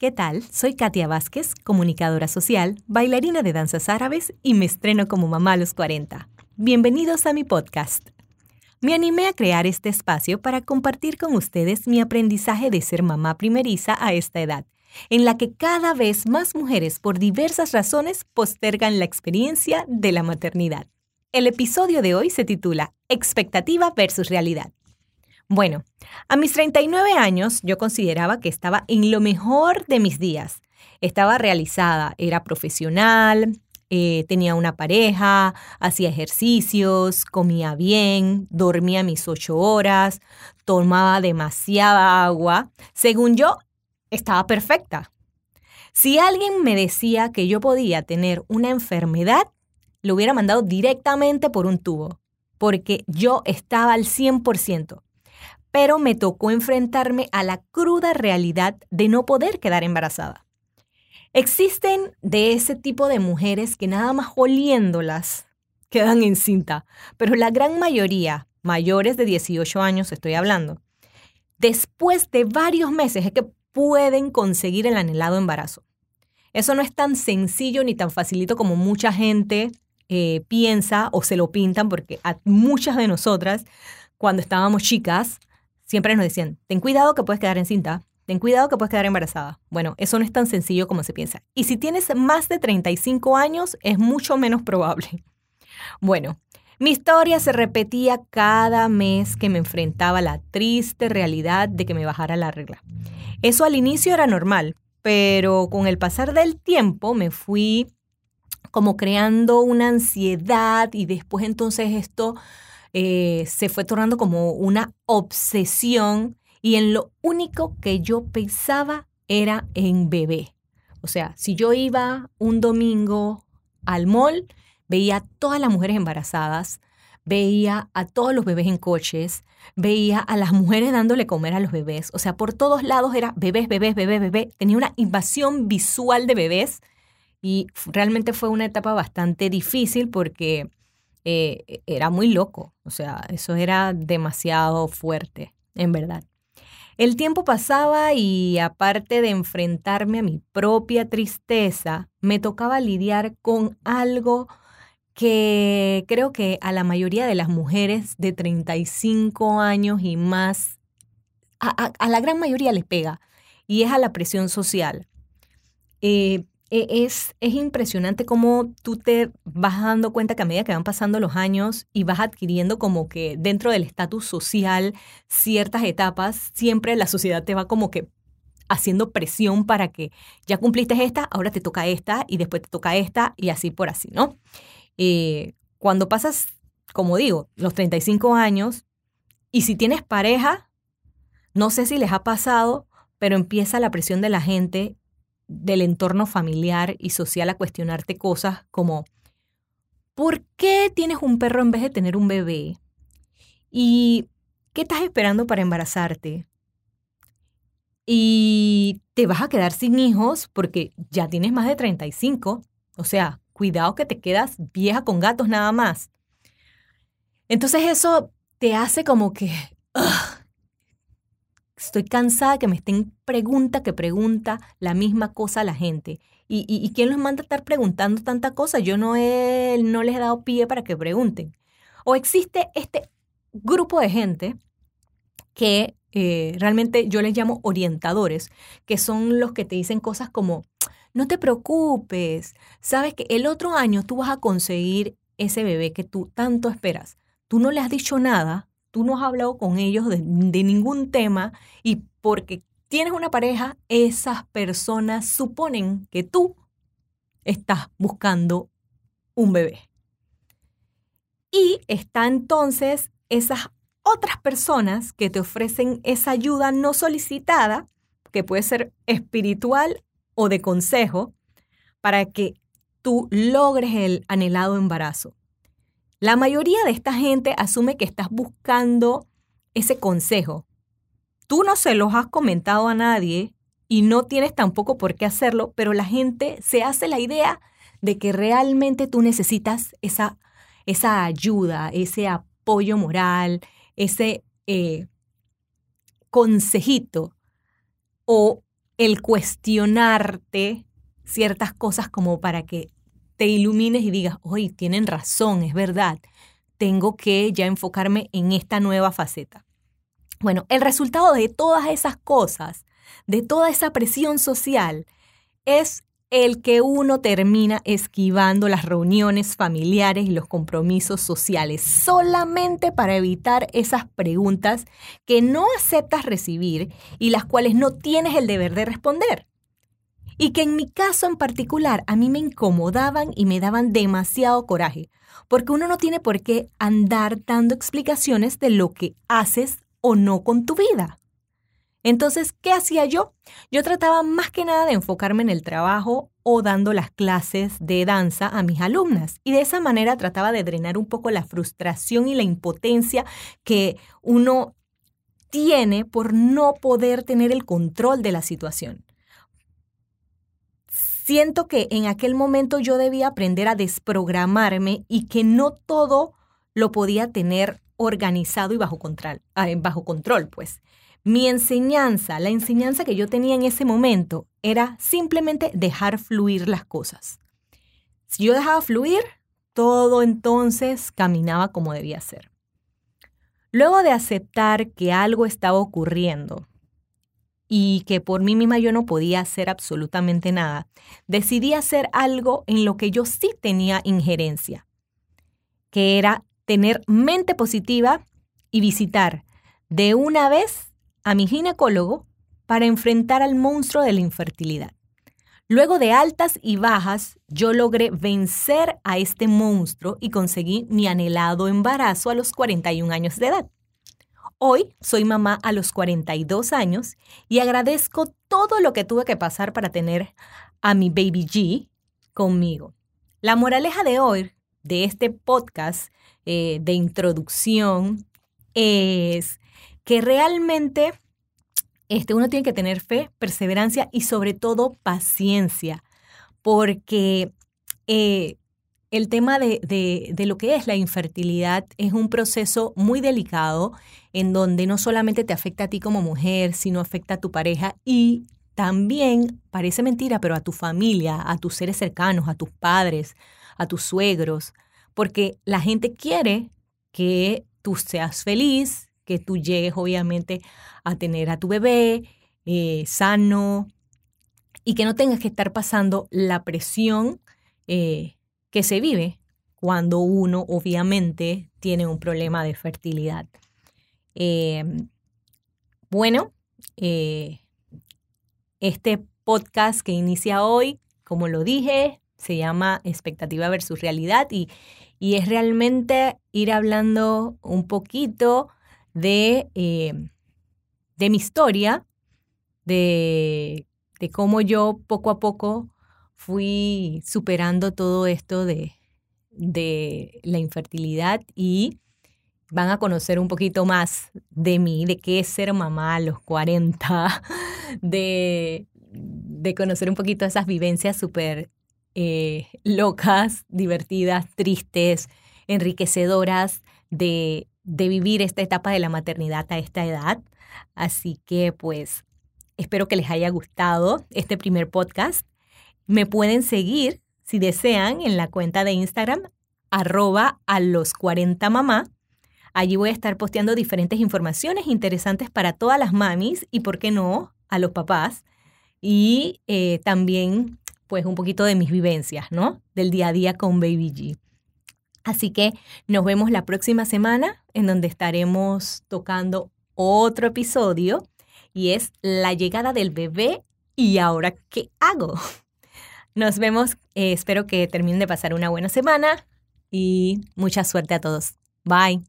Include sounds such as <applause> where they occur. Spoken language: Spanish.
¿Qué tal? Soy Katia Vázquez, comunicadora social, bailarina de danzas árabes y me estreno como mamá a los 40. Bienvenidos a mi podcast. Me animé a crear este espacio para compartir con ustedes mi aprendizaje de ser mamá primeriza a esta edad, en la que cada vez más mujeres por diversas razones postergan la experiencia de la maternidad. El episodio de hoy se titula Expectativa versus realidad. Bueno, a mis 39 años yo consideraba que estaba en lo mejor de mis días. Estaba realizada, era profesional, eh, tenía una pareja, hacía ejercicios, comía bien, dormía mis ocho horas, tomaba demasiada agua. Según yo, estaba perfecta. Si alguien me decía que yo podía tener una enfermedad, lo hubiera mandado directamente por un tubo, porque yo estaba al 100% pero me tocó enfrentarme a la cruda realidad de no poder quedar embarazada. Existen de ese tipo de mujeres que nada más oliéndolas quedan en cinta, pero la gran mayoría, mayores de 18 años estoy hablando, después de varios meses es que pueden conseguir el anhelado embarazo. Eso no es tan sencillo ni tan facilito como mucha gente eh, piensa o se lo pintan, porque a muchas de nosotras, cuando estábamos chicas, siempre nos decían, ten cuidado que puedes quedar encinta, ten cuidado que puedes quedar embarazada. Bueno, eso no es tan sencillo como se piensa. Y si tienes más de 35 años, es mucho menos probable. Bueno, mi historia se repetía cada mes que me enfrentaba a la triste realidad de que me bajara la regla. Eso al inicio era normal, pero con el pasar del tiempo me fui como creando una ansiedad y después entonces esto eh, se fue tornando como una obsesión y en lo único que yo pensaba era en bebé. O sea, si yo iba un domingo al mall, veía a todas las mujeres embarazadas, veía a todos los bebés en coches, veía a las mujeres dándole comer a los bebés. O sea, por todos lados era bebés, bebés, bebés, bebés. Tenía una invasión visual de bebés y realmente fue una etapa bastante difícil porque eh, e, era muy loco, o sea, eso era demasiado fuerte, en verdad. El tiempo pasaba y aparte de enfrentarme a mi propia tristeza, me tocaba lidiar con algo que creo que a la mayoría de las mujeres de 35 años y más, a, la gran mayoría les pega, y es a la presión social. Eh, es, es impresionante cómo tú te vas dando cuenta que a medida que van pasando los años y vas adquiriendo como que dentro del estatus social ciertas etapas, siempre la sociedad te va como que haciendo presión para que ya cumpliste esta, ahora te toca esta y después te toca esta y así por así, ¿no? Eh, cuando pasas, como digo, los 35 años y si tienes pareja, no sé si les ha pasado, pero empieza la presión de la gente del entorno familiar y social a cuestionarte cosas como, ¿por qué tienes un perro en vez de tener un bebé? ¿Y qué estás esperando para embarazarte? Y te vas a quedar sin hijos porque ya tienes más de 35. O sea, cuidado que te quedas vieja con gatos nada más. Entonces eso te hace como que, Estoy cansada que me estén pregunta que pregunta la misma cosa a la gente. ¿Y, y, quién los manda a estar preguntando tanta cosa? Yo no, he, no les he dado pie para que pregunten. O existe este grupo de gente que eh, realmente yo les llamo orientadores, que son los que te dicen cosas como, no te preocupes, sabes que el otro año tú vas a conseguir ese bebé que tú tanto esperas. Tú no le has dicho nada, tú no has hablado con ellos de, ningún tema y porque tienes una pareja, esas personas suponen que tú estás buscando un bebé. Y está entonces esas otras personas que te ofrecen esa ayuda no solicitada, que puede ser espiritual o de consejo, para que tú logres el anhelado embarazo. La mayoría de esta gente asume que estás buscando ese consejo. Tú no se los has comentado a nadie y no tienes tampoco por qué hacerlo, pero la gente se hace la idea de que realmente tú necesitas esa, esa ayuda, ese apoyo moral, ese eh, consejito o el cuestionarte ciertas cosas como para que te ilumines y digas, hoy tienen razón, es verdad, tengo que ya enfocarme en esta nueva faceta. Bueno, el resultado de todas esas cosas, de toda esa presión social, es el que uno termina esquivando las reuniones familiares y los compromisos sociales solamente para evitar esas preguntas que no aceptas recibir y las cuales no tienes el deber de responder. Y que en mi caso en particular a mí me incomodaban y me daban demasiado coraje, porque uno no tiene por qué andar dando explicaciones de lo que haces o no con tu vida. Entonces, ¿qué hacía yo? Yo trataba más que nada de enfocarme en el trabajo o dando las clases de danza a mis alumnas. Y de esa manera trataba de drenar un poco la frustración y la impotencia que uno tiene por no poder tener el control de la situación. Siento que en aquel momento yo debía aprender a desprogramarme y que no todo lo podía tener organizado y bajo control, ah, bajo control pues. Mi enseñanza, la enseñanza que yo tenía en ese momento era simplemente dejar fluir las cosas. Si yo dejaba fluir, todo entonces caminaba como debía ser. Luego de aceptar que algo estaba ocurriendo y que por mí misma yo no podía hacer absolutamente nada, decidí hacer algo en lo que yo sí tenía injerencia, que era tener mente positiva y visitar de una vez a mi ginecólogo para enfrentar al monstruo de la infertilidad. Luego de altas y bajas, yo logré vencer a este monstruo y conseguí mi anhelado embarazo a los 41 años de edad. Hoy soy mamá a los 42 años y agradezco todo lo que tuve que pasar para tener a mi baby G conmigo. La moraleja de hoy, de este podcast eh, de introducción, es que realmente este, uno tiene que tener fe, perseverancia y sobre todo paciencia, porque eh, el tema de, de, lo que es la infertilidad es un proceso muy delicado en donde no solamente te afecta a ti como mujer, sino afecta a tu pareja y también, parece mentira, pero a tu familia, a tus seres cercanos, a tus padres, a tus suegros, porque la gente quiere que tú seas feliz, que tú llegues obviamente a tener a tu bebé eh, sano y que no tengas que estar pasando la presión eh, que se vive cuando uno obviamente tiene un problema de fertilidad. Em, bueno, eh, este podcast que inicia hoy, como lo dije, se llama Expectativa versus Realidad y, y es realmente ir hablando un poquito de, eh, de mi historia, de, de, cómo yo poco a poco fui superando todo esto de, de la infertilidad y van a conocer un poquito más de mí, de qué es ser mamá a los 40, <laughs> de, de conocer un poquito esas vivencias súper eh, locas, divertidas, tristes, enriquecedoras de, de vivir esta etapa de la maternidad a esta edad. Así que pues espero que les haya gustado este primer podcast. Me pueden seguir si desean en la cuenta de Instagram arroba a los 40 mamá. Allí voy a estar posteando diferentes informaciones interesantes para todas las mamis y, por qué no, a los papás. Y eh, también, pues, un poquito de mis vivencias, ¿no? Del día a día con Baby G. Así que nos vemos la próxima semana en donde estaremos tocando otro episodio y es la llegada del bebé y ahora qué hago. <laughs> Nos vemos, eh, espero que terminen de pasar una buena semana y mucha suerte a todos. Bye.